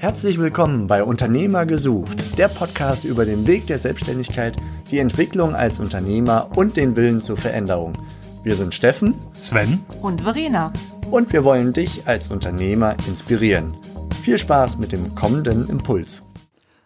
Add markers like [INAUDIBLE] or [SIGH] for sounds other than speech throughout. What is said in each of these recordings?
Herzlich willkommen bei Unternehmer gesucht, der Podcast über den Weg der Selbstständigkeit, die Entwicklung als Unternehmer und den Willen zur Veränderung. Wir sind Steffen, Sven und Verena. Und wir wollen dich als Unternehmer inspirieren. Viel Spaß mit dem kommenden Impuls.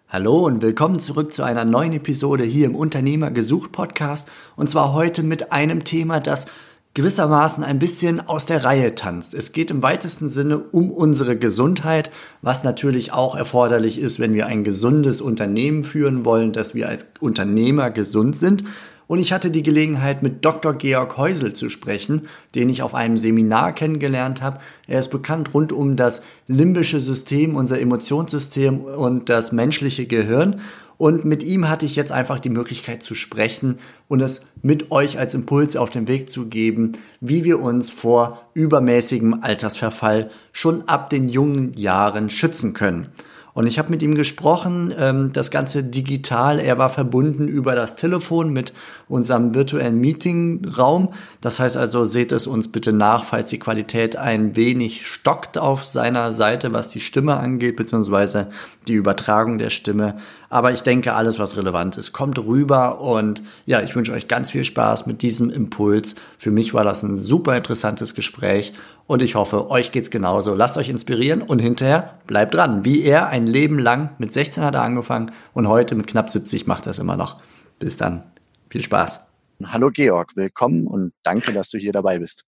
Hallo und willkommen zurück zu einer neuen Episode hier im Unternehmer gesucht Podcast. Und zwar heute mit einem Thema, das gewissermaßen ein bisschen aus der Reihe tanzt. Es geht im weitesten Sinne um unsere Gesundheit, was natürlich auch erforderlich ist, wenn wir ein gesundes Unternehmen führen wollen, dass wir als Unternehmer gesund sind. Und ich hatte die Gelegenheit, mit Dr. Georg Häusel zu sprechen, den ich auf einem Seminar kennengelernt habe. Er ist bekannt rund um das limbische System, unser Emotionssystem und das menschliche Gehirn. Und mit ihm hatte ich jetzt einfach die Möglichkeit zu sprechen und es mit euch als Impuls auf den Weg zu geben, wie wir uns vor übermäßigem Altersverfall schon ab den jungen Jahren schützen können. Und ich habe mit ihm gesprochen, ähm, das Ganze digital. Er war verbunden über das Telefon mit unserem virtuellen Meetingraum. Das heißt also, seht es uns bitte nach, falls die Qualität ein wenig stockt auf seiner Seite, was die Stimme angeht, beziehungsweise die Übertragung der Stimme. Aber ich denke, alles, was relevant ist, kommt rüber. Und ja, ich wünsche euch ganz viel Spaß mit diesem Impuls. Für mich war das ein super interessantes Gespräch und ich hoffe, euch geht's genauso. Lasst euch inspirieren und hinterher bleibt dran. Wie er ein Leben lang, mit 16 hat er angefangen und heute mit knapp 70 macht er es immer noch. Bis dann. Viel Spaß. Hallo Georg, willkommen und danke, dass du hier dabei bist.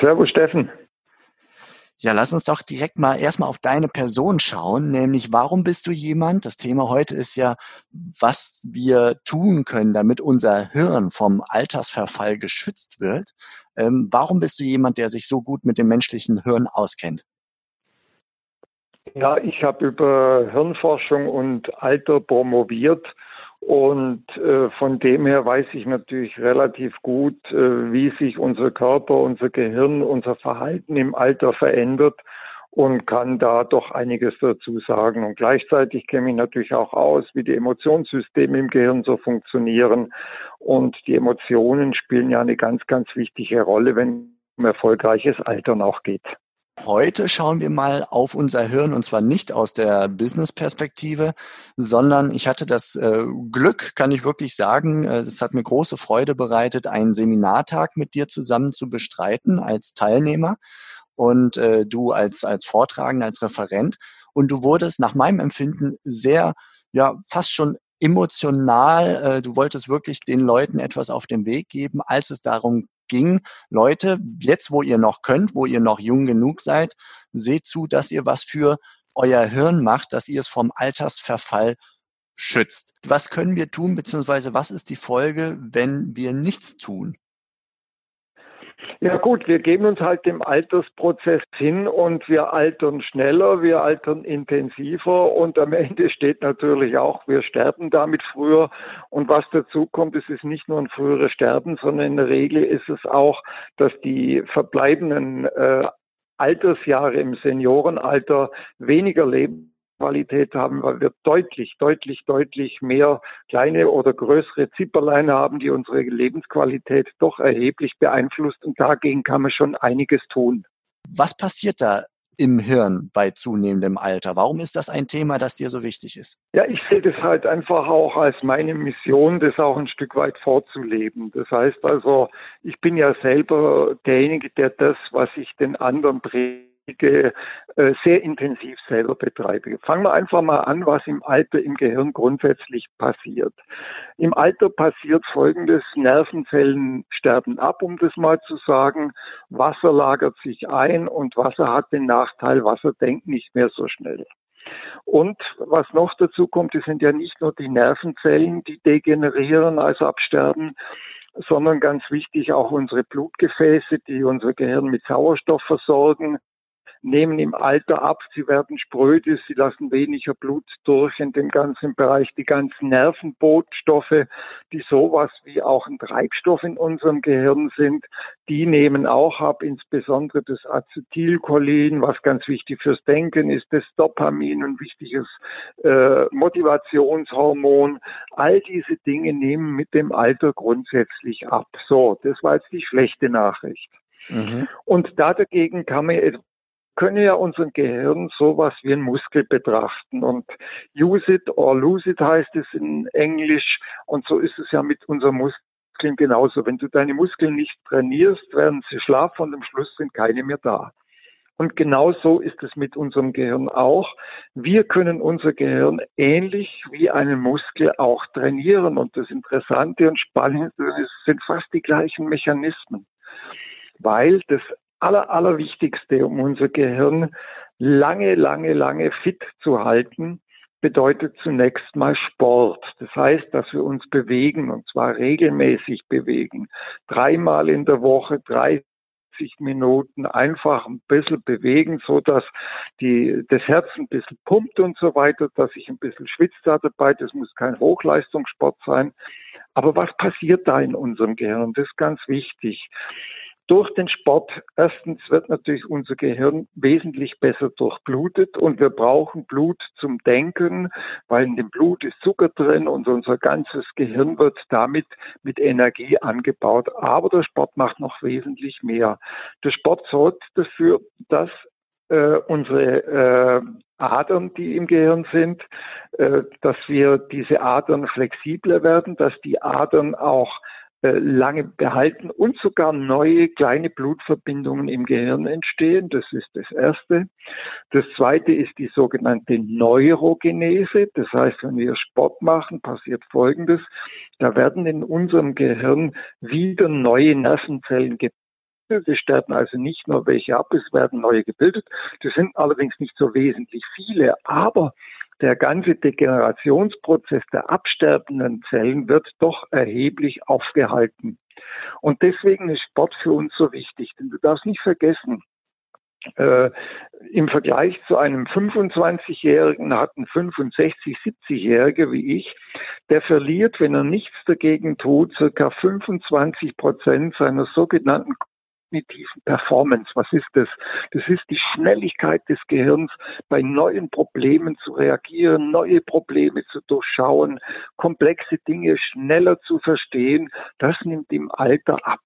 Servus Steffen. Ja, lass uns doch direkt mal erstmal auf deine Person schauen, nämlich warum bist du jemand? Das Thema heute ist ja, was wir tun können, damit unser Hirn vom Altersverfall geschützt wird. Ähm, warum bist du jemand, der sich so gut mit dem menschlichen Hirn auskennt? Ja, ich habe über Hirnforschung und Alter promoviert und äh, von dem her weiß ich natürlich relativ gut, äh, wie sich unser Körper, unser Gehirn, unser Verhalten im Alter verändert und kann da doch einiges dazu sagen. Und gleichzeitig kenne ich natürlich auch aus, wie die Emotionssysteme im Gehirn so funktionieren. Und die Emotionen spielen ja eine ganz, ganz wichtige Rolle, wenn es um erfolgreiches Altern auch geht. Heute schauen wir mal auf unser Hirn und zwar nicht aus der Business-Perspektive, sondern ich hatte das äh, Glück, kann ich wirklich sagen, äh, es hat mir große Freude bereitet, einen Seminartag mit dir zusammen zu bestreiten als Teilnehmer und äh, du als, als Vortragender, als Referent. Und du wurdest nach meinem Empfinden sehr, ja, fast schon emotional. Äh, du wolltest wirklich den Leuten etwas auf den Weg geben, als es darum ging, Leute, jetzt wo ihr noch könnt, wo ihr noch jung genug seid, seht zu, dass ihr was für euer Hirn macht, dass ihr es vom Altersverfall schützt. Was können wir tun, beziehungsweise was ist die Folge, wenn wir nichts tun? Ja gut, wir geben uns halt dem Altersprozess hin und wir altern schneller, wir altern intensiver und am Ende steht natürlich auch, wir sterben damit früher. Und was dazu kommt, es ist nicht nur ein früheres Sterben, sondern in der Regel ist es auch, dass die verbleibenden äh, Altersjahre im Seniorenalter weniger leben Qualität haben, weil wir deutlich, deutlich, deutlich mehr kleine oder größere Zipperlein haben, die unsere Lebensqualität doch erheblich beeinflusst. Und dagegen kann man schon einiges tun. Was passiert da im Hirn bei zunehmendem Alter? Warum ist das ein Thema, das dir so wichtig ist? Ja, ich sehe das halt einfach auch als meine Mission, das auch ein Stück weit vorzuleben. Das heißt also, ich bin ja selber derjenige, der das, was ich den anderen bringe, sehr intensiv selber betreibe. Fangen wir einfach mal an, was im Alter im Gehirn grundsätzlich passiert. Im Alter passiert Folgendes, Nervenzellen sterben ab, um das mal zu sagen. Wasser lagert sich ein und Wasser hat den Nachteil, Wasser denkt nicht mehr so schnell. Und was noch dazu kommt, es sind ja nicht nur die Nervenzellen, die degenerieren, also absterben, sondern ganz wichtig auch unsere Blutgefäße, die unser Gehirn mit Sauerstoff versorgen, nehmen im Alter ab, sie werden spröde, sie lassen weniger Blut durch in dem ganzen Bereich. Die ganzen Nervenbotenstoffe, die sowas wie auch ein Treibstoff in unserem Gehirn sind, die nehmen auch ab, insbesondere das Acetylcholin, was ganz wichtig fürs Denken ist, das Dopamin, ein wichtiges äh, Motivationshormon. All diese Dinge nehmen mit dem Alter grundsätzlich ab. So, das war jetzt die schlechte Nachricht. Mhm. Und da dagegen kann man können ja unser Gehirn sowas wie ein Muskel betrachten und use it or lose it heißt es in Englisch und so ist es ja mit unserem Muskeln genauso. Wenn du deine Muskeln nicht trainierst, werden sie schlafen und am Schluss sind keine mehr da. Und genau so ist es mit unserem Gehirn auch. Wir können unser Gehirn ähnlich wie einen Muskel auch trainieren. Und das Interessante und Spannende sind fast die gleichen Mechanismen. Weil das Aller, Allerwichtigste, um unser Gehirn lange, lange, lange fit zu halten, bedeutet zunächst mal Sport. Das heißt, dass wir uns bewegen und zwar regelmäßig bewegen. Dreimal in der Woche, drei 60 Minuten einfach ein bisschen bewegen, so dass die, das Herz ein bisschen pumpt und so weiter, dass ich ein bisschen schwitzt da dabei. Das muss kein Hochleistungssport sein. Aber was passiert da in unserem Gehirn? Das ist ganz wichtig. Durch den Sport, erstens wird natürlich unser Gehirn wesentlich besser durchblutet und wir brauchen Blut zum Denken, weil in dem Blut ist Zucker drin und unser ganzes Gehirn wird damit mit Energie angebaut. Aber der Sport macht noch wesentlich mehr. Der Sport sorgt dafür, dass äh, unsere äh, Adern, die im Gehirn sind, äh, dass wir diese Adern flexibler werden, dass die Adern auch lange behalten und sogar neue kleine Blutverbindungen im Gehirn entstehen. Das ist das Erste. Das Zweite ist die sogenannte Neurogenese. Das heißt, wenn wir Sport machen, passiert Folgendes. Da werden in unserem Gehirn wieder neue Nervenzellen gebildet. Es sterben also nicht nur welche ab, es werden neue gebildet. Das sind allerdings nicht so wesentlich viele, aber der ganze Degenerationsprozess der absterbenden Zellen wird doch erheblich aufgehalten. Und deswegen ist Sport für uns so wichtig. Denn du darfst nicht vergessen, äh, im Vergleich zu einem 25-Jährigen hat ein 65, 70-Jähriger wie ich, der verliert, wenn er nichts dagegen tut, circa 25 Prozent seiner sogenannten kognitiven Performance. Was ist das? Das ist die Schnelligkeit des Gehirns, bei neuen Problemen zu reagieren, neue Probleme zu durchschauen, komplexe Dinge schneller zu verstehen. Das nimmt im Alter ab.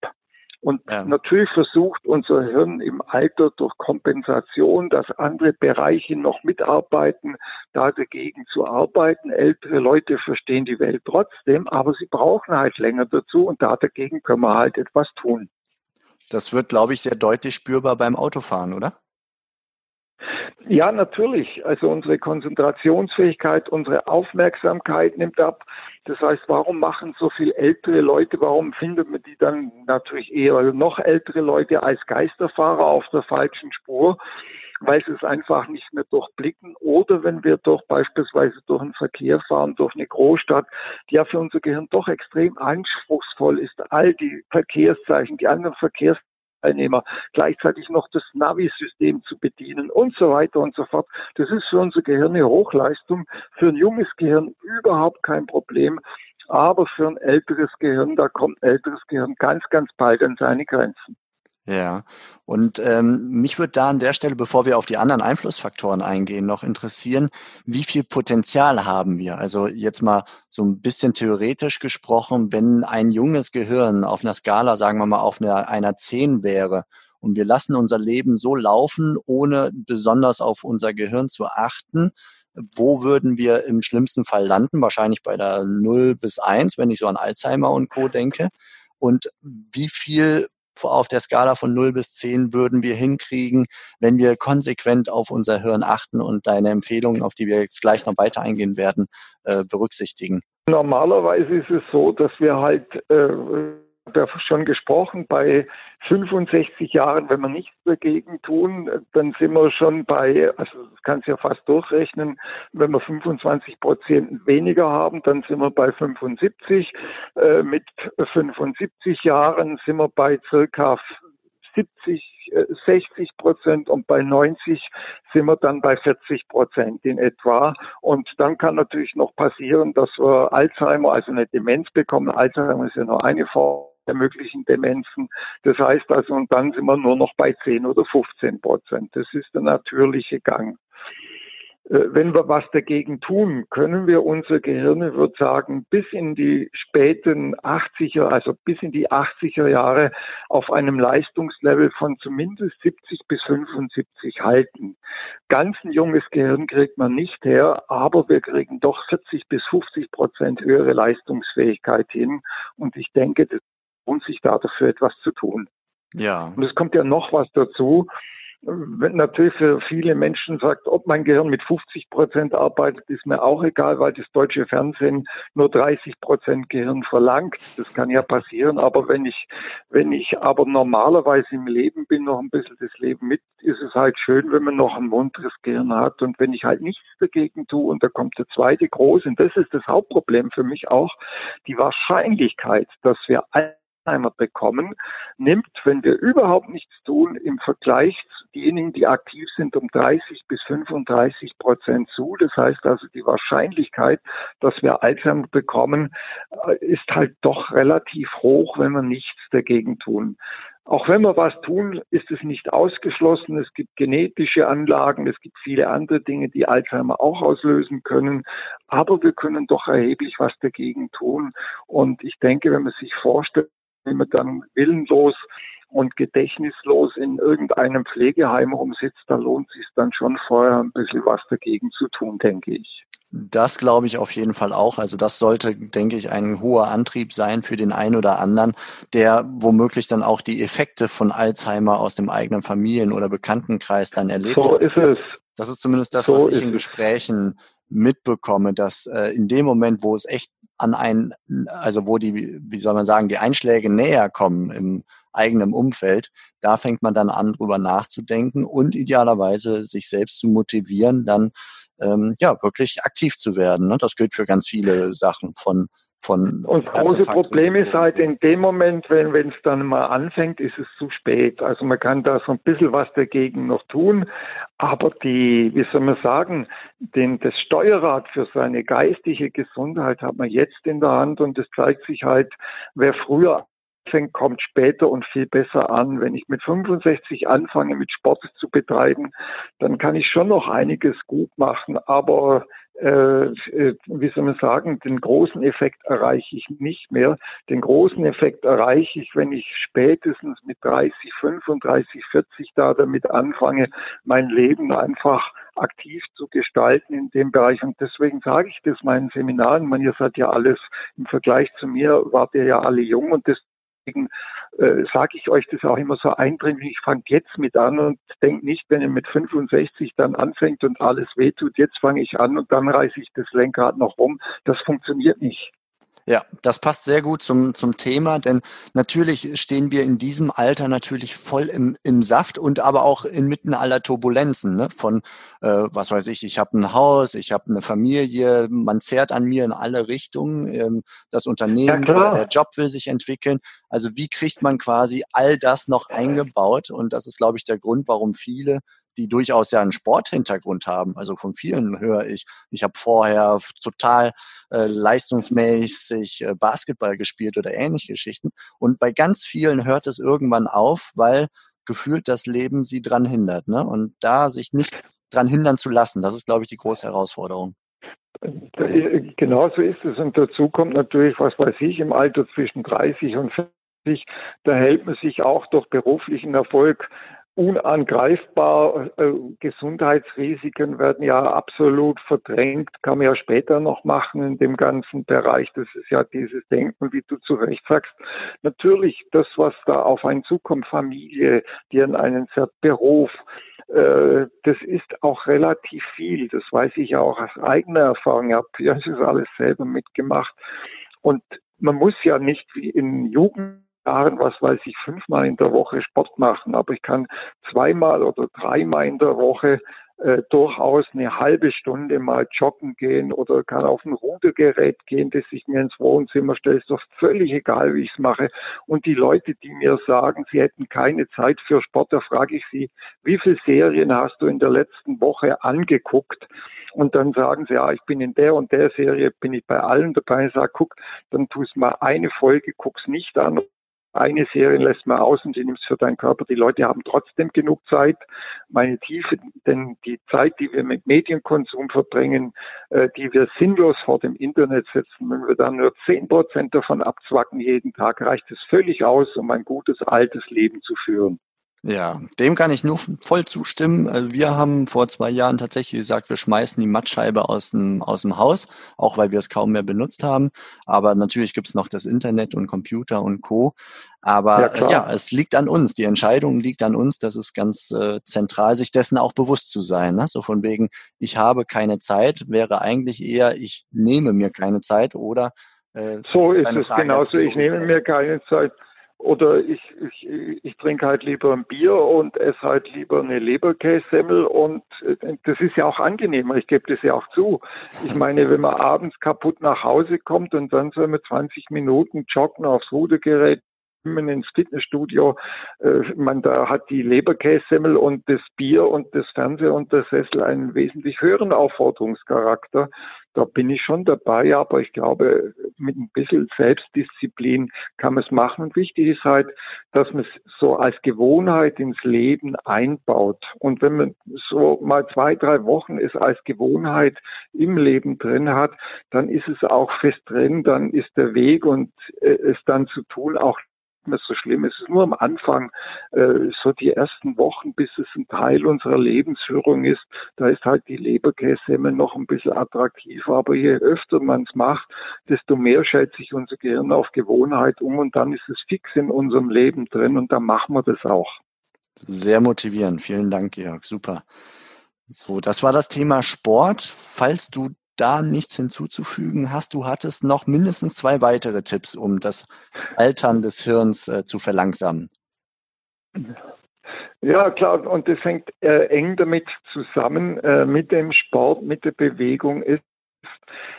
Und ja. natürlich versucht unser Hirn im Alter durch Kompensation, dass andere Bereiche noch mitarbeiten, da dagegen zu arbeiten. Ältere Leute verstehen die Welt trotzdem, aber sie brauchen halt länger dazu und da dagegen können wir halt etwas tun. Das wird, glaube ich, sehr deutlich spürbar beim Autofahren, oder? Ja, natürlich. Also unsere Konzentrationsfähigkeit, unsere Aufmerksamkeit nimmt ab. Das heißt, warum machen so viele ältere Leute, warum findet man die dann natürlich eher noch ältere Leute als Geisterfahrer auf der falschen Spur? Weil sie es einfach nicht mehr durchblicken. Oder wenn wir doch beispielsweise durch einen Verkehr fahren, durch eine Großstadt, die ja für unser Gehirn doch extrem anspruchsvoll ist, all die Verkehrszeichen, die anderen Verkehrsteilnehmer, gleichzeitig noch das Navi-System zu bedienen und so weiter und so fort. Das ist für unser Gehirn eine Hochleistung, für ein junges Gehirn überhaupt kein Problem. Aber für ein älteres Gehirn, da kommt ein älteres Gehirn ganz, ganz bald an seine Grenzen. Ja, und ähm, mich würde da an der Stelle, bevor wir auf die anderen Einflussfaktoren eingehen, noch interessieren, wie viel Potenzial haben wir? Also jetzt mal so ein bisschen theoretisch gesprochen, wenn ein junges Gehirn auf einer Skala, sagen wir mal, auf einer, einer 10 wäre und wir lassen unser Leben so laufen, ohne besonders auf unser Gehirn zu achten, wo würden wir im schlimmsten Fall landen? Wahrscheinlich bei der 0 bis 1, wenn ich so an Alzheimer und Co. denke. Und wie viel auf der Skala von 0 bis 10 würden wir hinkriegen, wenn wir konsequent auf unser Hirn achten und deine Empfehlungen, auf die wir jetzt gleich noch weiter eingehen werden, äh, berücksichtigen? Normalerweise ist es so, dass wir halt äh, ja schon gesprochen, bei 65 Jahren, wenn wir nichts dagegen tun, dann sind wir schon bei, also das kannst ja fast durchrechnen, wenn wir 25 Prozent weniger haben, dann sind wir bei 75. Äh, mit 75 Jahren sind wir bei circa 70, 60 äh, Prozent und bei 90 sind wir dann bei 40 Prozent in etwa. Und dann kann natürlich noch passieren, dass wir Alzheimer, also eine Demenz bekommen. Alzheimer ist ja nur eine Form der möglichen Demenzen. Das heißt also, und dann sind wir nur noch bei 10 oder 15 Prozent. Das ist der natürliche Gang. äh, wenn wir was dagegen tun, können wir unser Gehirn, ich würde sagen, bis in die späten 80er, also bis in die 80er Jahre auf einem Leistungslevel von zumindest 70 bis 75 halten. Ganz ein junges Gehirn kriegt man nicht her, aber wir kriegen doch 40 bis 50 Prozent höhere Leistungsfähigkeit hin. Und ich denke, es lohnt sich da dafür etwas zu tun. Ja. Und es kommt ja noch was dazu wenn natürlich für viele Menschen sagt, ob mein Gehirn mit 50 Prozent arbeitet, ist mir auch egal, weil das deutsche Fernsehen nur 30 Prozent Gehirn verlangt. Das kann ja passieren. Aber wenn ich, wenn ich aber normalerweise im Leben bin, noch ein bisschen das Leben mit, ist es halt schön, wenn man noch ein munteres Gehirn hat. Und wenn ich halt nichts dagegen tue, und da kommt der zweite große, und das ist das Hauptproblem für mich auch, die Wahrscheinlichkeit, dass wir Alzheimer bekommen, nimmt, wenn wir überhaupt nichts tun, im Vergleich zu diejenigen, die aktiv sind, um 30 bis 35 Prozent zu. Das heißt also, die Wahrscheinlichkeit, dass wir Alzheimer bekommen, äh, ist halt doch relativ hoch, wenn wir nichts dagegen tun. Auch wenn wir was tun, ist es nicht ausgeschlossen. Es gibt genetische Anlagen, es gibt viele andere Dinge, die Alzheimer auch auslösen können. Aber wir können doch erheblich was dagegen tun. Und ich denke, wenn man sich vorstellt, dann willenlos und gedächtnislos in irgendeinem Pflegeheim rumsitzt, da lohnt sich dann schon vorher ein bisschen was dagegen zu tun, denke ich. Das glaube ich auf jeden Fall auch. Also das sollte, denke ich, ein hoher Antrieb sein für den einen oder anderen, der womöglich dann auch die Effekte von Alzheimer aus dem eigenen Familien- oder Bekanntenkreis dann erlebt so hat. Ist es. Das ist zumindest das, so was ich in Gesprächen mitbekomme, dass äh, in dem Moment, wo es echt an ein, also wo die, wie soll man sagen, die Einschläge näher kommen im eigenen Umfeld, da fängt man dann an, drüber nachzudenken und idealerweise sich selbst zu motivieren, dann ähm, ja wirklich aktiv zu werden. Ne? Das gilt für ganz viele Sachen von von und das große Problem ist halt in dem Moment, wenn es dann mal anfängt, ist es zu spät. Also man kann da so ein bisschen was dagegen noch tun, aber die, wie soll man sagen, den, das Steuerrad für seine geistige Gesundheit hat man jetzt in der Hand und es zeigt sich halt, wer früher anfängt, kommt später und viel besser an. Wenn ich mit 65 anfange, mit Sport zu betreiben, dann kann ich schon noch einiges gut machen, aber wie soll man sagen, den großen Effekt erreiche ich nicht mehr. Den großen Effekt erreiche ich, wenn ich spätestens mit 30, 35, 40 da damit anfange, mein Leben einfach aktiv zu gestalten in dem Bereich. Und deswegen sage ich das meinen Seminaren. Man, ihr seid ja alles im Vergleich zu mir, wart ihr ja alle jung und das deswegen äh, sage ich euch das auch immer so eindringlich, ich fange jetzt mit an und denke nicht, wenn ihr mit 65 dann anfängt und alles wehtut, jetzt fange ich an und dann reiße ich das Lenkrad noch rum. Das funktioniert nicht. Ja, das passt sehr gut zum, zum Thema, denn natürlich stehen wir in diesem Alter natürlich voll im, im Saft und aber auch inmitten aller Turbulenzen. Ne? Von, äh, was weiß ich, ich habe ein Haus, ich habe eine Familie, man zehrt an mir in alle Richtungen, ähm, das Unternehmen, ja, der Job will sich entwickeln. Also wie kriegt man quasi all das noch eingebaut? Und das ist, glaube ich, der Grund, warum viele die durchaus ja einen Sporthintergrund haben. Also von vielen höre ich, ich habe vorher total äh, leistungsmäßig äh, Basketball gespielt oder ähnliche Geschichten. Und bei ganz vielen hört es irgendwann auf, weil gefühlt das Leben sie dran hindert. Ne? Und da sich nicht dran hindern zu lassen, das ist, glaube ich, die große Herausforderung. Genau so ist es. Und dazu kommt natürlich, was weiß ich, im Alter zwischen 30 und 40, da hält man sich auch durch beruflichen Erfolg unangreifbar. Äh, Gesundheitsrisiken werden ja absolut verdrängt, kann man ja später noch machen in dem ganzen Bereich. Das ist ja dieses Denken, wie du zu Recht sagst. Natürlich, das, was da auf einen zukommt, Familie, an einen Beruf, äh, das ist auch relativ viel. Das weiß ich ja auch aus eigener Erfahrung. Ich habe ja, das alles selber mitgemacht. Und man muss ja nicht wie in Jugend Jahren, was weiß ich, fünfmal in der Woche Sport machen, aber ich kann zweimal oder dreimal in der Woche äh, durchaus eine halbe Stunde mal joggen gehen oder kann auf ein Rudergerät gehen, das ich mir ins Wohnzimmer stelle. Ist doch völlig egal, wie ich es mache. Und die Leute, die mir sagen, sie hätten keine Zeit für Sport, da frage ich sie, wie viele Serien hast du in der letzten Woche angeguckt? Und dann sagen sie, ja, ich bin in der und der Serie, bin ich bei allen dabei. Ich sage, guck, dann tust mal eine Folge, guck's nicht an eine Serie lässt man aus und die nimmst für deinen Körper. Die Leute haben trotzdem genug Zeit. Meine Tiefe, denn die Zeit, die wir mit Medienkonsum verbringen, äh, die wir sinnlos vor dem Internet setzen, wenn wir dann nur zehn Prozent davon abzwacken jeden Tag, reicht es völlig aus, um ein gutes altes Leben zu führen. Ja, dem kann ich nur voll zustimmen. Also wir haben vor zwei Jahren tatsächlich gesagt, wir schmeißen die Mattscheibe aus dem, aus dem Haus, auch weil wir es kaum mehr benutzt haben. Aber natürlich gibt's noch das Internet und Computer und Co. Aber ja, ja, es liegt an uns. Die Entscheidung liegt an uns. Das ist ganz äh, zentral, sich dessen auch bewusst zu sein. Ne? So von wegen, ich habe keine Zeit, wäre eigentlich eher, ich nehme mir keine Zeit oder äh, so ist es genauso. Ich nehme mir keine Zeit oder ich, ich, ich trinke halt lieber ein Bier und esse halt lieber eine Leberkässemmel und äh, das ist ja auch angenehmer, ich gebe das ja auch zu. Ich meine, wenn man abends kaputt nach Hause kommt und dann soll man 20 Minuten joggen aufs Rudergerät ins Fitnessstudio, äh, man da hat die Leberkässemmel und das Bier und das Fernseher und der Sessel einen wesentlich höheren Aufforderungscharakter da bin ich schon dabei, aber ich glaube, mit ein bisschen Selbstdisziplin kann man es machen. Und wichtig ist halt, dass man es so als Gewohnheit ins Leben einbaut. Und wenn man so mal zwei, drei Wochen es als Gewohnheit im Leben drin hat, dann ist es auch fest drin, dann ist der Weg und äh, es dann zu tun auch mehr so schlimm. Es ist nur am Anfang, äh, so die ersten Wochen, bis es ein Teil unserer Lebensführung ist. Da ist halt die Leberkässemmel noch ein bisschen attraktiver. Aber je öfter man es macht, desto mehr stellt sich unser Gehirn auf Gewohnheit um und dann ist es fix in unserem Leben drin und dann machen wir das auch. Sehr motivierend. Vielen Dank, Georg. Super. So, das war das Thema Sport. Falls du da nichts hinzuzufügen hast. Du hattest noch mindestens zwei weitere Tipps, um das Altern des Hirns äh, zu verlangsamen. Ja, klar, und das hängt äh, eng damit zusammen äh, mit dem Sport, mit der Bewegung ist,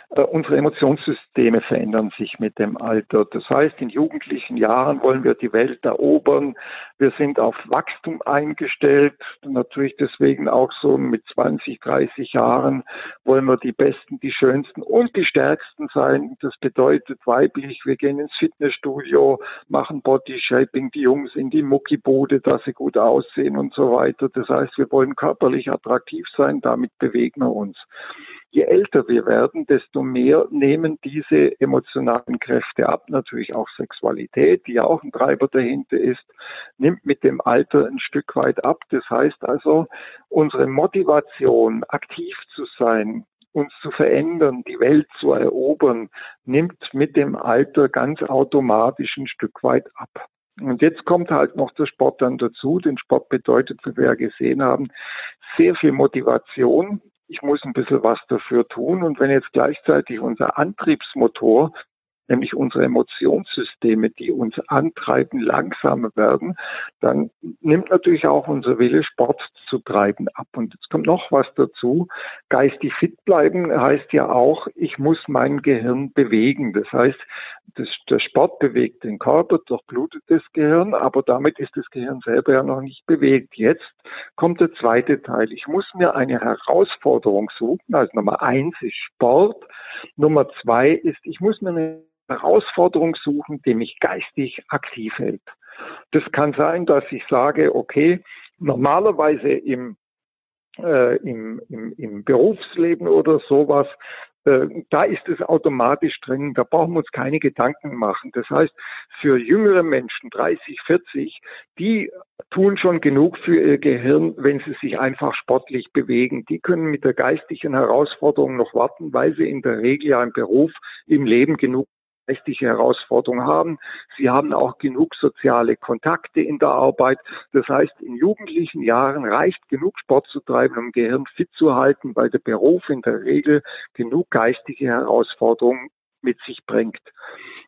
unsere Emotionssysteme verändern sich mit dem Alter. Das heißt, in jugendlichen Jahren wollen wir die Welt erobern. Wir sind auf Wachstum eingestellt. Natürlich deswegen auch so mit 20, 30 Jahren wollen wir die Besten, die Schönsten und die Stärksten sein. Das bedeutet weiblich, wir gehen ins Fitnessstudio, machen Body Shaping, die Jungs in die Muckibude, dass sie gut aussehen und so weiter. Das heißt, wir wollen körperlich attraktiv sein, damit bewegen wir uns. Je älter wir werden, desto mehr nehmen diese emotionalen Kräfte ab. Natürlich auch Sexualität, die ja auch ein Treiber dahinter ist, nimmt mit dem Alter ein Stück weit ab. Das heißt also, unsere Motivation, aktiv zu sein, uns zu verändern, die Welt zu erobern, nimmt mit dem Alter ganz automatisch ein Stück weit ab. Und jetzt kommt halt noch der Sport dann dazu. Den Sport bedeutet, wie wir ja gesehen haben, sehr viel Motivation ich muss ein bisschen was dafür tun. Und wenn jetzt gleichzeitig unser Antriebsmotor nämlich unsere Emotionssysteme, die uns antreiben, langsamer werden, dann nimmt natürlich auch unser Wille, Sport zu treiben ab. Und jetzt kommt noch was dazu. Geistig fit bleiben heißt ja auch, ich muss mein Gehirn bewegen. Das heißt, das, der Sport bewegt den Körper, durchblutet das Gehirn, aber damit ist das Gehirn selber ja noch nicht bewegt. Jetzt kommt der zweite Teil. Ich muss mir eine Herausforderung suchen. Also Nummer eins ist Sport. Nummer zwei ist, ich muss mir eine Herausforderung suchen, die mich geistig aktiv hält. Das kann sein, dass ich sage, okay, normalerweise im, äh, im, im, im Berufsleben oder sowas, äh, da ist es automatisch drin, da brauchen wir uns keine Gedanken machen. Das heißt, für jüngere Menschen, 30, 40, die tun schon genug für ihr Gehirn, wenn sie sich einfach sportlich bewegen. Die können mit der geistigen Herausforderung noch warten, weil sie in der Regel ja im Beruf, im Leben genug rechtliche Herausforderungen haben. Sie haben auch genug soziale Kontakte in der Arbeit. Das heißt, in jugendlichen Jahren reicht genug Sport zu treiben, um Gehirn fit zu halten, weil der Beruf in der Regel genug geistige Herausforderungen mit sich bringt.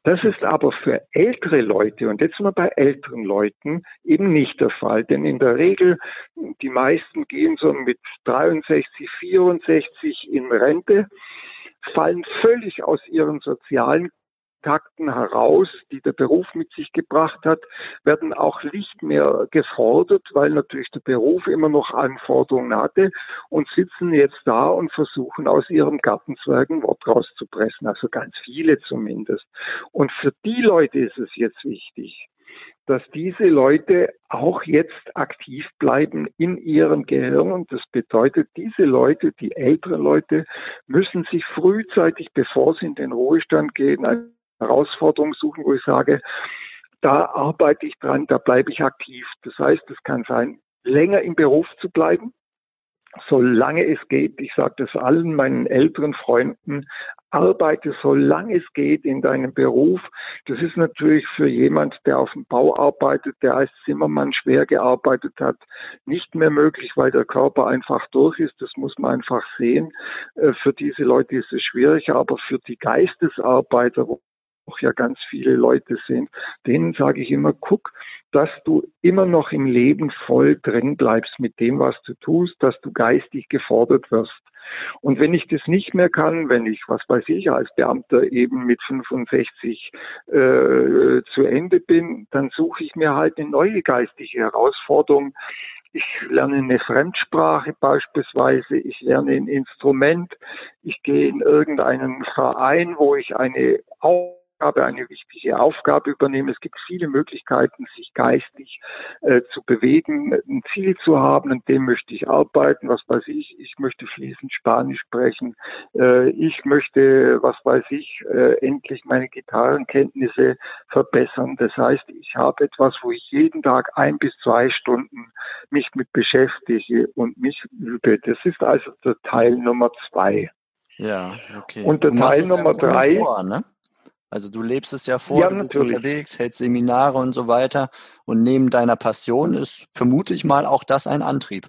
Das ist aber für ältere Leute, und jetzt wir bei älteren Leuten, eben nicht der Fall. Denn in der Regel, die meisten gehen so mit 63, 64 in Rente, fallen völlig aus ihren sozialen Kontakten heraus, die der Beruf mit sich gebracht hat, werden auch nicht mehr gefordert, weil natürlich der Beruf immer noch Anforderungen hatte und sitzen jetzt da und versuchen aus ihrem Gartenzwerg ein Wort rauszupressen, also ganz viele zumindest. Und für die Leute ist es jetzt wichtig, dass diese Leute auch jetzt aktiv bleiben in ihrem Gehirn. Und das bedeutet, diese Leute, die älteren Leute, müssen sich frühzeitig, bevor sie in den Ruhestand gehen, Herausforderung suchen, wo ich sage, da arbeite ich dran, da bleibe ich aktiv. Das heißt, es kann sein, länger im Beruf zu bleiben, solange es geht, ich sage das allen meinen älteren Freunden, arbeite solange es geht in deinem Beruf. Das ist natürlich für jemand, der auf dem Bau arbeitet, der als Zimmermann schwer gearbeitet hat, nicht mehr möglich, weil der Körper einfach durch ist. Das muss man einfach sehen. Äh, für diese Leute ist es schwierig, aber für die Geistesarbeiter, auch ja ganz viele Leute sind, denen sage ich immer, guck, dass du immer noch im Leben voll drin bleibst mit dem, was du tust, dass du geistig gefordert wirst. Und wenn ich das nicht mehr kann, wenn ich, was weiß ich, als Beamter eben mit 65 äh, zu Ende bin, dann suche ich mir halt eine neue geistige Herausforderung. Ich lerne eine Fremdsprache beispielsweise, ich lerne ein Instrument, ich gehe in irgendeinen Verein, wo ich eine Aufgabe, eine wichtige Aufgabe übernehme. Es gibt viele Möglichkeiten, sich geistig äh, zu bewegen, ein Ziel zu haben, an dem möchte ich arbeiten, was weiß ich, ich möchte fließend Spanisch sprechen, äh, ich möchte, was weiß ich, äh, endlich meine Gitarrenkenntnisse verbessern. Das heißt, ich habe etwas, wo ich jeden Tag ein bis zwei Stunden mich mit beschäftige und mich übe. Das ist also der Teil Nummer zwei. Ja, okay. Und der Teil Nummer drei. Vor, ne? Also du lebst es ja vor, ja, du bist natürlich. unterwegs, hältst Seminare und so weiter. Und neben deiner Passion ist, vermute ich mal, auch das ein Antrieb.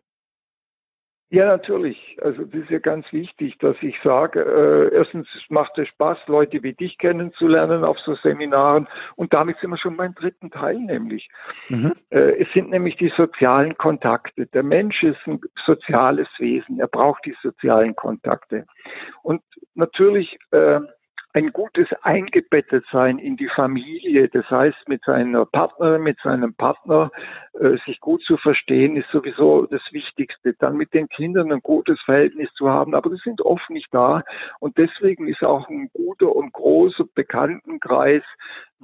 Ja, natürlich. Also das ist ja ganz wichtig, dass ich sage, äh, erstens macht es Spaß, Leute wie dich kennenzulernen auf so Seminaren. Und damit sind wir schon beim dritten Teil, nämlich. Mhm. Äh, es sind nämlich die sozialen Kontakte. Der Mensch ist ein soziales Wesen. Er braucht die sozialen Kontakte. Und natürlich äh, ein gutes Eingebettetsein in die Familie, das heißt mit seiner Partnerin, mit seinem Partner äh, sich gut zu verstehen, ist sowieso das Wichtigste. Dann mit den Kindern ein gutes Verhältnis zu haben, aber die sind oft nicht da. Und deswegen ist auch ein guter und großer Bekanntenkreis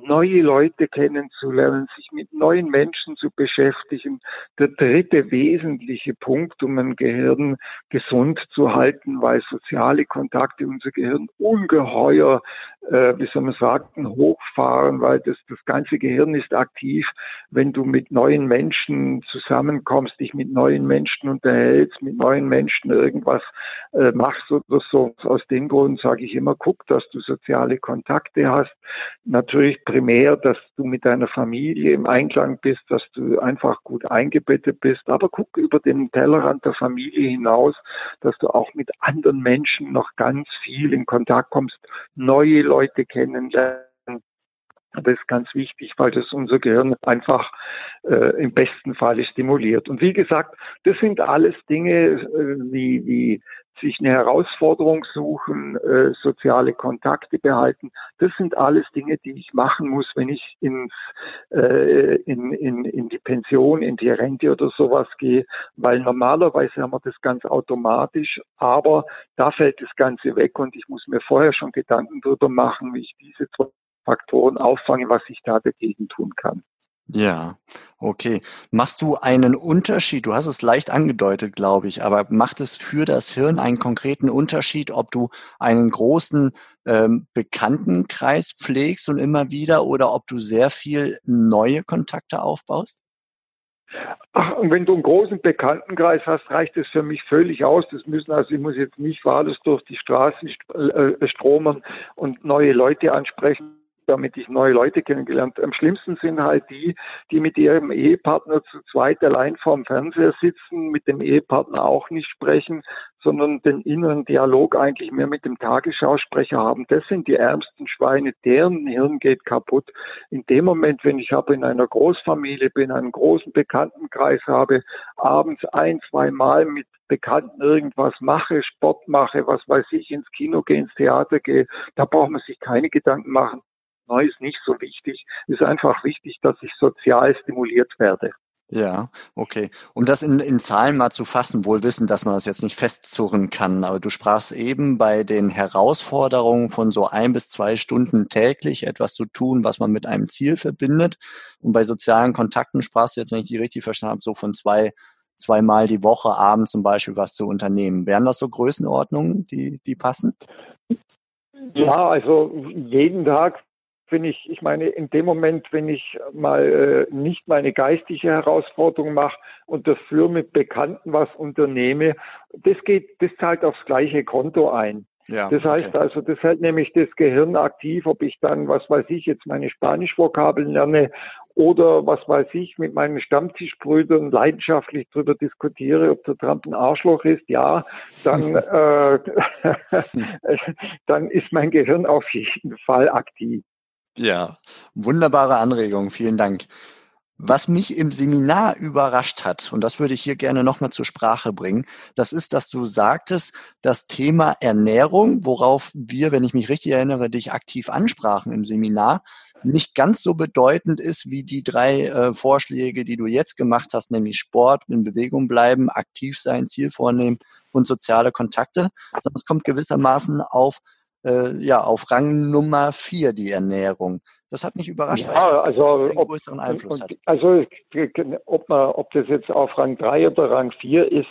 neue Leute kennenzulernen, sich mit neuen Menschen zu beschäftigen. Der dritte wesentliche Punkt, um ein Gehirn gesund zu halten, weil soziale Kontakte unser Gehirn ungeheuer, äh, wie soll man sagen, hochfahren, weil das, das ganze Gehirn ist aktiv, wenn du mit neuen Menschen zusammenkommst, dich mit neuen Menschen unterhältst, mit neuen Menschen irgendwas äh, machst oder so. Aus dem Grund sage ich immer, guck, dass du soziale Kontakte hast. Natürlich primär, dass du mit deiner Familie im Einklang bist, dass du einfach gut eingebettet bist. Aber guck über den Tellerrand der Familie hinaus, dass du auch mit anderen Menschen noch ganz viel in Kontakt kommst, neue Leute kennenlernst. Das ist ganz wichtig, weil das unser Gehirn einfach äh, im besten Falle stimuliert. Und wie gesagt, das sind alles Dinge äh, wie, wie sich eine Herausforderung suchen, äh, soziale Kontakte behalten. Das sind alles Dinge, die ich machen muss, wenn ich ins, äh, in, in, in die Pension, in die Rente oder sowas gehe, weil normalerweise haben wir das ganz automatisch, aber da fällt das Ganze weg und ich muss mir vorher schon Gedanken darüber machen, wie ich diese zwei Faktoren auffange, was ich da dagegen tun kann. Ja, okay. Machst du einen Unterschied? Du hast es leicht angedeutet, glaube ich, aber macht es für das Hirn einen konkreten Unterschied, ob du einen großen ähm, Bekanntenkreis pflegst und immer wieder oder ob du sehr viel neue Kontakte aufbaust? Ach, und wenn du einen großen Bekanntenkreis hast, reicht es für mich völlig aus. Das müssen also, ich muss jetzt nicht wahllos durch die Straßen äh, stromen und neue Leute ansprechen damit ich neue Leute kennengelernt. Am schlimmsten sind halt die, die mit ihrem Ehepartner zu zweit allein vorm Fernseher sitzen, mit dem Ehepartner auch nicht sprechen, sondern den inneren Dialog eigentlich mehr mit dem Tagesschausprecher haben. Das sind die ärmsten Schweine, deren Hirn geht kaputt. In dem Moment, wenn ich aber in einer Großfamilie bin, einen großen Bekanntenkreis habe, abends ein, zwei Mal mit Bekannten irgendwas mache, Sport mache, was weiß ich, ins Kino gehe, ins Theater gehe, da braucht man sich keine Gedanken machen neu ist nicht so wichtig. Es ist einfach wichtig, dass ich sozial stimuliert werde. Ja, okay. Um das in, in Zahlen mal zu fassen, wohl wissen, dass man das jetzt nicht festzurren kann, aber du sprachst eben bei den Herausforderungen von so ein bis zwei Stunden täglich etwas zu tun, was man mit einem Ziel verbindet. Und bei sozialen Kontakten sprachst du jetzt, wenn ich die richtig verstanden habe, so von zwei, zweimal die Woche abends zum Beispiel was zu unternehmen. Wären das so Größenordnungen, die, die passen? Ja, also jeden Tag wenn ich, ich meine, in dem Moment, wenn ich mal äh, nicht meine geistige Herausforderung mache und dafür mit Bekannten was unternehme, das geht, das zahlt aufs gleiche Konto ein. Ja, das heißt okay. also, das hält nämlich das Gehirn aktiv, ob ich dann, was weiß ich, jetzt meine Spanischvokabeln lerne oder was weiß ich, mit meinen Stammtischbrüdern leidenschaftlich darüber diskutiere, ob der Trump ein Arschloch ist, ja, dann, [LAUGHS] äh, [LAUGHS] dann ist mein Gehirn auf jeden Fall aktiv. Ja, wunderbare Anregung. Vielen Dank. Was mich im Seminar überrascht hat, und das würde ich hier gerne nochmal zur Sprache bringen, das ist, dass du sagtest, das Thema Ernährung, worauf wir, wenn ich mich richtig erinnere, dich aktiv ansprachen im Seminar, nicht ganz so bedeutend ist wie die drei äh, Vorschläge, die du jetzt gemacht hast, nämlich Sport, in Bewegung bleiben, aktiv sein, Ziel vornehmen und soziale Kontakte, sondern es kommt gewissermaßen auf äh, ja, auf Rang Nummer vier die Ernährung. Das hat mich überrascht, ja, weil also, einen ob, größeren Einfluss und, hat. Also ob, man, ob das jetzt auf Rang drei oder Rang vier ist,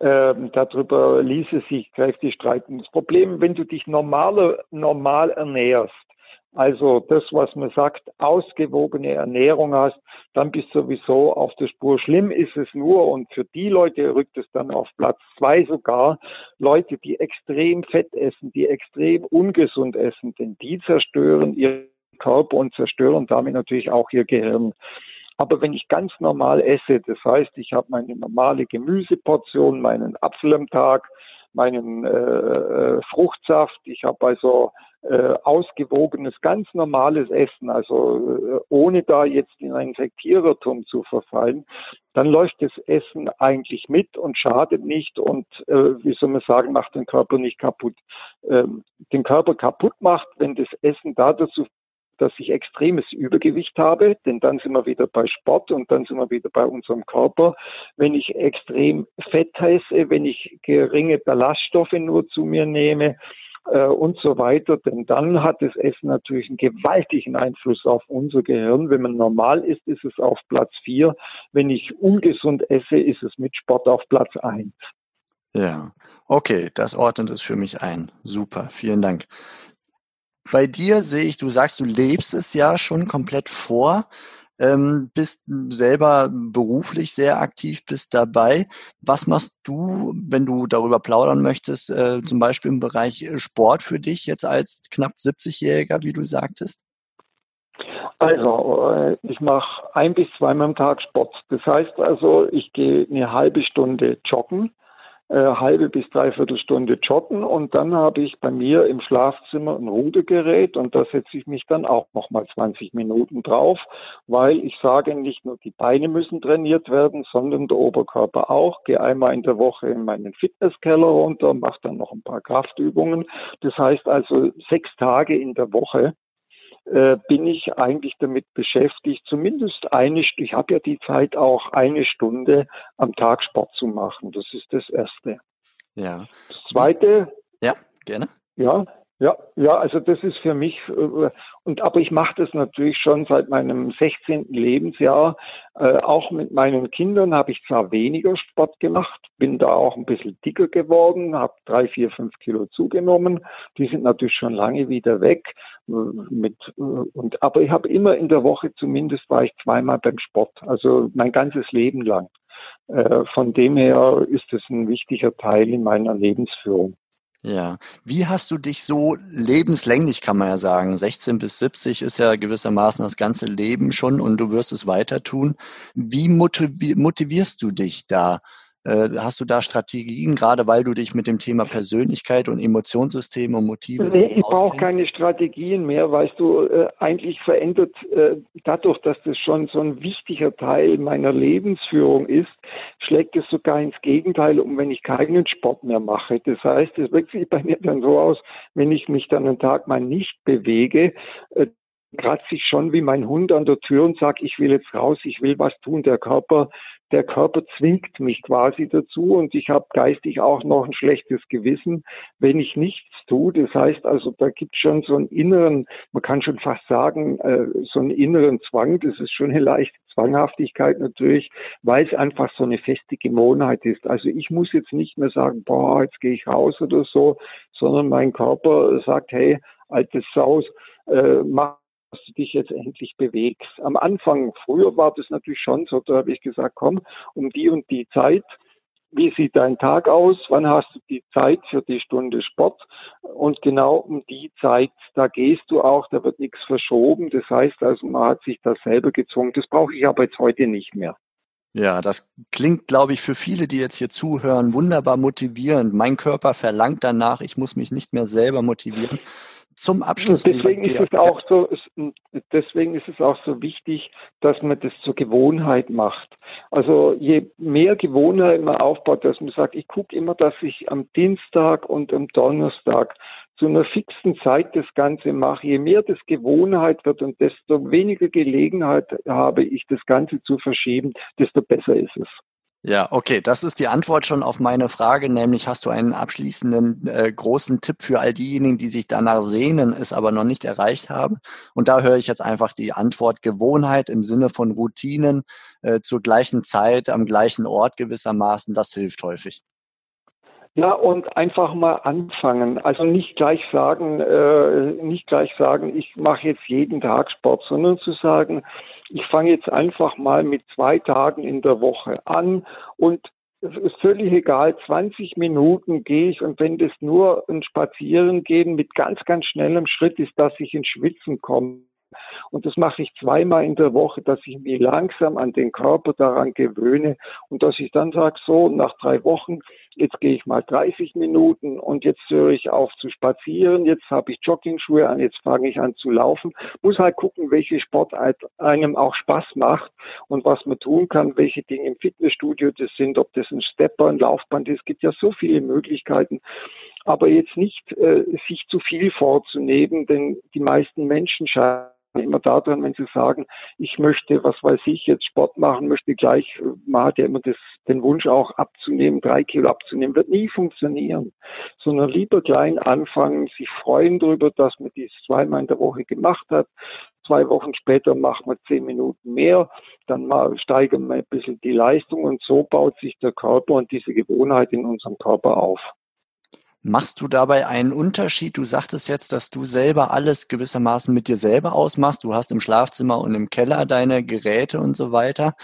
äh, darüber ließe sich kräftig streiten. Das Problem, wenn du dich normal, normal ernährst, also das, was man sagt, ausgewogene Ernährung hast, dann bist du sowieso auf der Spur. Schlimm ist es nur, und für die Leute rückt es dann auf Platz zwei sogar, Leute, die extrem fett essen, die extrem ungesund essen, denn die zerstören ihren Körper und zerstören damit natürlich auch ihr Gehirn. Aber wenn ich ganz normal esse, das heißt, ich habe meine normale Gemüseportion, meinen Apfel am Tag, meinen äh, äh Fruchtsaft, ich habe also äh, ausgewogenes, ganz normales Essen, also äh, ohne da jetzt in ein Sektierertum zu verfallen, dann läuft das Essen eigentlich mit und schadet nicht und, äh, wie soll man sagen, macht den Körper nicht kaputt. Ähm, den Körper kaputt macht, wenn das Essen da dazu dass ich extremes Übergewicht habe, denn dann sind wir wieder bei Sport und dann sind wir wieder bei unserem Körper. Wenn ich extrem Fett esse, wenn ich geringe Ballaststoffe nur zu mir nehme, äh, und so weiter. Denn dann hat das Essen natürlich einen gewaltigen Einfluss auf unser Gehirn. Wenn man normal ist, ist es auf Platz vier. Wenn ich ungesund esse, ist es mit Sport auf Platz eins. Ja, okay, das ordnet es für mich ein. Super, vielen Dank. Bei dir sehe ich, du sagst, du lebst es ja schon komplett vor ähm, bist selber beruflich sehr aktiv, bist dabei. Was machst du, wenn du darüber plaudern möchtest, äh, zum Beispiel im Bereich äh, Sport für dich jetzt als knapp 70-Jähriger, wie du sagtest? Also, äh, ich mache ein bis zweimal am Tag Sport. Das heißt also, ich gehe eine halbe Stunde joggen äh, halbe bis dreiviertel Stunde joggen und dann habe ich bei mir im Schlafzimmer ein Rudergerät und da setze ich mich dann auch nochmal 20 Minuten drauf, weil ich sage, nicht nur die Beine müssen trainiert werden, sondern der Oberkörper auch. Gehe einmal in der Woche in meinen Fitnesskeller runter, mache dann noch ein paar Kraftübungen. Das heißt also sechs Tage in der Woche äh, bin ich eigentlich damit beschäftigt, zumindest eine, ich habe ja die Zeit auch eine Stunde am Tag Sport zu machen. Das ist das Erste. Ja. Das Zweite. Ja, gerne. Ja, ja, ja, also das ist für mich, äh, und aber ich mache das natürlich schon seit meinem 16. Lebensjahr. Äh, auch mit meinen Kindern habe ich zwar weniger Sport gemacht, bin da auch ein bisschen dicker geworden, habe drei, vier, fünf Kilo zugenommen. Die sind natürlich schon lange wieder weg. Äh, mit, äh, und, aber ich habe immer in der Woche zumindest war ich zweimal beim Sport, also mein ganzes Leben lang. Äh, von dem her ist es ein wichtiger Teil in meiner Lebensführung. Ja. Wie hast du dich so lebenslänglich, kann man ja sagen, 16 bis 70 ist ja gewissermaßen das ganze Leben schon und du wirst es weiter tun. Wie motivierst du dich da? Äh, hast du da Strategien, gerade weil du dich mit dem Thema Persönlichkeit und Emotionssysteme und Motive Nee, ich brauche keine Strategien mehr, weißt du, äh, eigentlich verändert äh, dadurch, dass das schon so ein wichtiger Teil meiner Lebensführung ist, schlägt es sogar ins Gegenteil um, wenn ich keinen Sport mehr mache. Das heißt, es wirkt sich bei mir dann so aus, wenn ich mich dann einen Tag mal nicht bewege, kratze ich schon wie mein Hund an der Tür und sage, ich will jetzt raus, ich will was tun. Der Körper, der Körper zwingt mich quasi dazu und ich habe geistig auch noch ein schlechtes Gewissen, wenn ich nichts tue. Das heißt also, da gibt es schon so einen inneren, man kann schon fast sagen, äh, so einen inneren Zwang. Das ist schon eine leichte Zwanghaftigkeit natürlich, weil es einfach so eine feste Gewohnheit ist. Also ich muss jetzt nicht mehr sagen, boah, jetzt gehe ich raus oder so, sondern mein Körper sagt, hey, altes Saus, äh, mach du dich jetzt endlich bewegst. Am Anfang, früher war das natürlich schon so, da habe ich gesagt, komm, um die und die Zeit, wie sieht dein Tag aus? Wann hast du die Zeit für die Stunde Sport? Und genau um die Zeit, da gehst du auch, da wird nichts verschoben. Das heißt also, man hat sich da selber gezwungen. Das brauche ich aber jetzt heute nicht mehr. Ja, das klingt, glaube ich, für viele, die jetzt hier zuhören, wunderbar motivierend. Mein Körper verlangt danach, ich muss mich nicht mehr selber motivieren zum Abschluss. Deswegen ist es auch so, deswegen ist es auch so wichtig, dass man das zur Gewohnheit macht. Also je mehr Gewohnheit man aufbaut, dass man sagt, ich gucke immer, dass ich am Dienstag und am Donnerstag zu einer fixen Zeit das Ganze mache. Je mehr das Gewohnheit wird und desto weniger Gelegenheit habe ich, das Ganze zu verschieben, desto besser ist es. Ja, okay, das ist die Antwort schon auf meine Frage, nämlich hast du einen abschließenden äh, großen Tipp für all diejenigen, die sich danach sehnen, es aber noch nicht erreicht haben? Und da höre ich jetzt einfach die Antwort Gewohnheit im Sinne von Routinen äh, zur gleichen Zeit, am gleichen Ort gewissermaßen, das hilft häufig. Ja, und einfach mal anfangen. Also nicht gleich sagen, äh, nicht gleich sagen, ich mache jetzt jeden Tag Sport, sondern zu sagen, ich fange jetzt einfach mal mit zwei Tagen in der Woche an und es ist völlig egal, 20 Minuten gehe ich und wenn das nur ein Spazierengehen mit ganz, ganz schnellem Schritt ist, dass ich ins Schwitzen komme, und das mache ich zweimal in der Woche, dass ich mich langsam an den Körper daran gewöhne und dass ich dann sage, so nach drei Wochen, jetzt gehe ich mal 30 Minuten und jetzt höre ich auf zu spazieren, jetzt habe ich Joggingschuhe an, jetzt fange ich an zu laufen. Muss halt gucken, welche Sportart einem auch Spaß macht und was man tun kann, welche Dinge im Fitnessstudio das sind, ob das ein Stepper, ein Laufband ist. Es gibt ja so viele Möglichkeiten aber jetzt nicht äh, sich zu viel vorzunehmen, denn die meisten Menschen scheinen immer daran, wenn sie sagen, ich möchte, was weiß ich, jetzt Sport machen, möchte gleich, man hat ja immer das, den Wunsch auch abzunehmen, drei Kilo abzunehmen, wird nie funktionieren, sondern lieber klein anfangen, sich freuen darüber, dass man dies zweimal in der Woche gemacht hat, zwei Wochen später machen wir zehn Minuten mehr, dann mal steigern wir ein bisschen die Leistung und so baut sich der Körper und diese Gewohnheit in unserem Körper auf. Machst du dabei einen Unterschied? Du sagtest jetzt, dass du selber alles gewissermaßen mit dir selber ausmachst. Du hast im Schlafzimmer und im Keller deine Geräte und so weiter.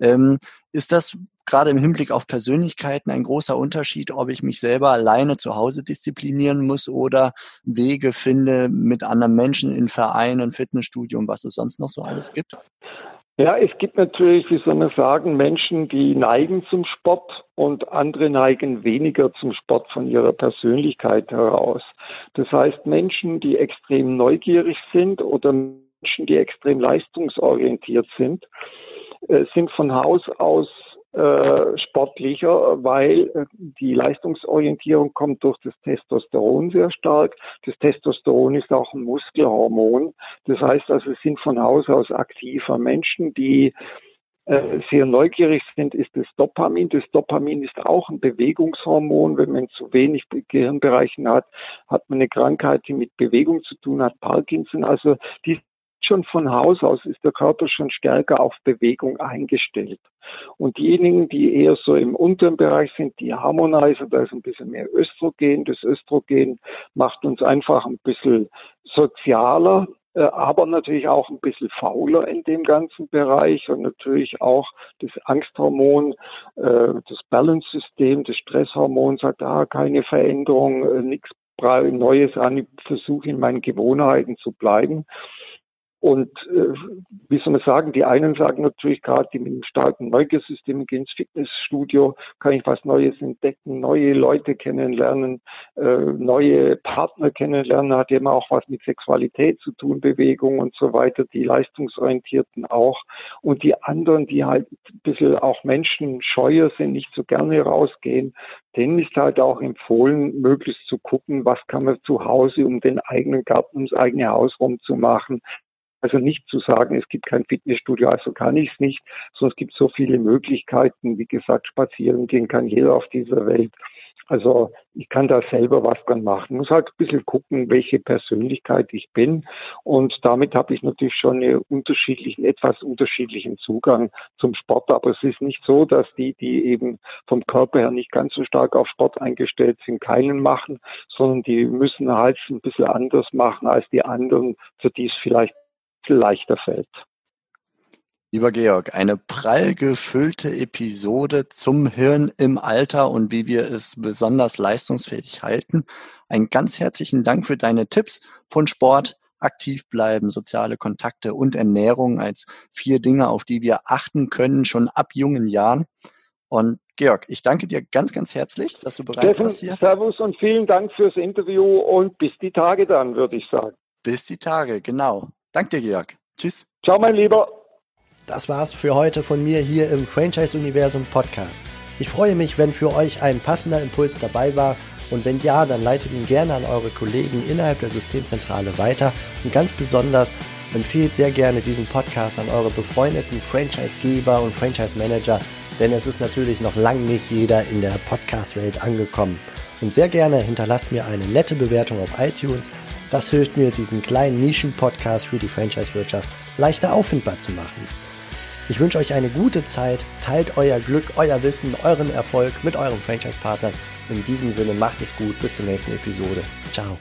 Ähm, ist das gerade im Hinblick auf Persönlichkeiten ein großer Unterschied, ob ich mich selber alleine zu Hause disziplinieren muss oder Wege finde mit anderen Menschen in Vereinen, Fitnessstudio und was es sonst noch so alles gibt? Ja, es gibt natürlich, wie soll man sagen, Menschen, die neigen zum Sport und andere neigen weniger zum Sport von ihrer Persönlichkeit heraus. Das heißt, Menschen, die extrem neugierig sind oder Menschen, die extrem leistungsorientiert sind, äh, sind von Haus aus sportlicher, weil äh, die Leistungsorientierung kommt durch das Testosteron sehr stark. Das Testosteron ist auch ein Muskelhormon. Das heißt also, es sind von Haus aus aktiver Menschen, die äh, sehr neugierig sind, ist das Dopamin. Das Dopamin ist auch ein Bewegungshormon. Wenn man zu wenig Gehirnbereichen hat, hat man eine Krankheit, die mit Bewegung zu tun hat, Parkinson. Also die schon von Haus aus ist der Körper schon stärker auf Bewegung eingestellt. Und diejenigen, die eher so im unteren Bereich sind, die Harmonizer, da ist ein bisschen mehr Östrogen. Das Östrogen macht uns einfach ein bisschen sozialer, äh, aber natürlich auch ein bisschen fauler in dem ganzen Bereich und natürlich auch das Angsthormon, äh, das Balance-System, das Stresshormon sagt, ah, keine Veränderung, äh, nichts Neues an, ich versuche in meinen Gewohnheiten zu bleiben. Und äh, wie soll man sagen, die einen sagen natürlich gerade, die mit einem starken Neugiersystem gehen ins Fitnessstudio, kann ich was Neues entdecken, neue Leute kennenlernen, äh, neue Partner kennenlernen, hat immer auch was mit Sexualität zu tun, Bewegung und so weiter, die Leistungsorientierten auch. Und die anderen, die halt ein bisschen auch Menschen scheuer sind, nicht so gerne rausgehen, denen ist halt auch empfohlen, möglichst zu gucken, was kann man zu Hause um den eigenen Garten, ums eigene Haus rum zu machen, Also nicht zu sagen, es gibt kein Fitnessstudio, also kann ich es nicht, sondern es gibt so viele Möglichkeiten. Wie gesagt, spazieren gehen kann jeder auf dieser Welt. Also ich kann da selber was dran machen. Muss halt ein bisschen gucken, welche Persönlichkeit ich bin. Und damit habe ich natürlich schon einen unterschiedlichen, etwas unterschiedlichen Zugang zum Sport. Aber es ist nicht so, dass die, die eben vom Körper her nicht ganz so stark auf Sport eingestellt sind, keinen machen, sondern die müssen halt ein bisschen anders machen als die anderen, für die es vielleicht leichter fällt. Lieber Georg, eine prall gefüllte Episode zum Hirn im Alter und wie wir es besonders leistungsfähig halten. Einen ganz herzlichen Dank für deine Tipps von Sport, aktiv bleiben, soziale Kontakte und Ernährung als vier Dinge, auf die wir achten können, schon ab jungen Jahren. Und Georg, ich danke dir ganz, ganz herzlich, dass du bereit Steffen, warst hier. Servus und vielen Dank fürs Interview und bis die Tage dann, würde ich sagen. Bis die Tage, genau. Danke dir, Georg. Tschüss. Ciao, mein Lieber. Das war's für heute von mir hier im Franchise Universum Podcast. Ich freue mich, wenn für euch ein passender Impuls dabei war und wenn ja, dann leitet ihn gerne an eure Kollegen innerhalb der Systemzentrale weiter und ganz besonders empfehlt sehr gerne diesen Podcast an eure befreundeten Franchisegeber und Franchise Manager, denn es ist natürlich noch lang nicht jeder in der Podcast-Welt angekommen. Und sehr gerne hinterlasst mir eine nette Bewertung auf iTunes. Das hilft mir, diesen kleinen Nischen-Podcast für die Franchise-Wirtschaft leichter auffindbar zu machen. Ich wünsche euch eine gute Zeit, teilt euer Glück, euer Wissen, euren Erfolg mit eurem Franchise-Partner. In diesem Sinne macht es gut, bis zur nächsten Episode. Ciao.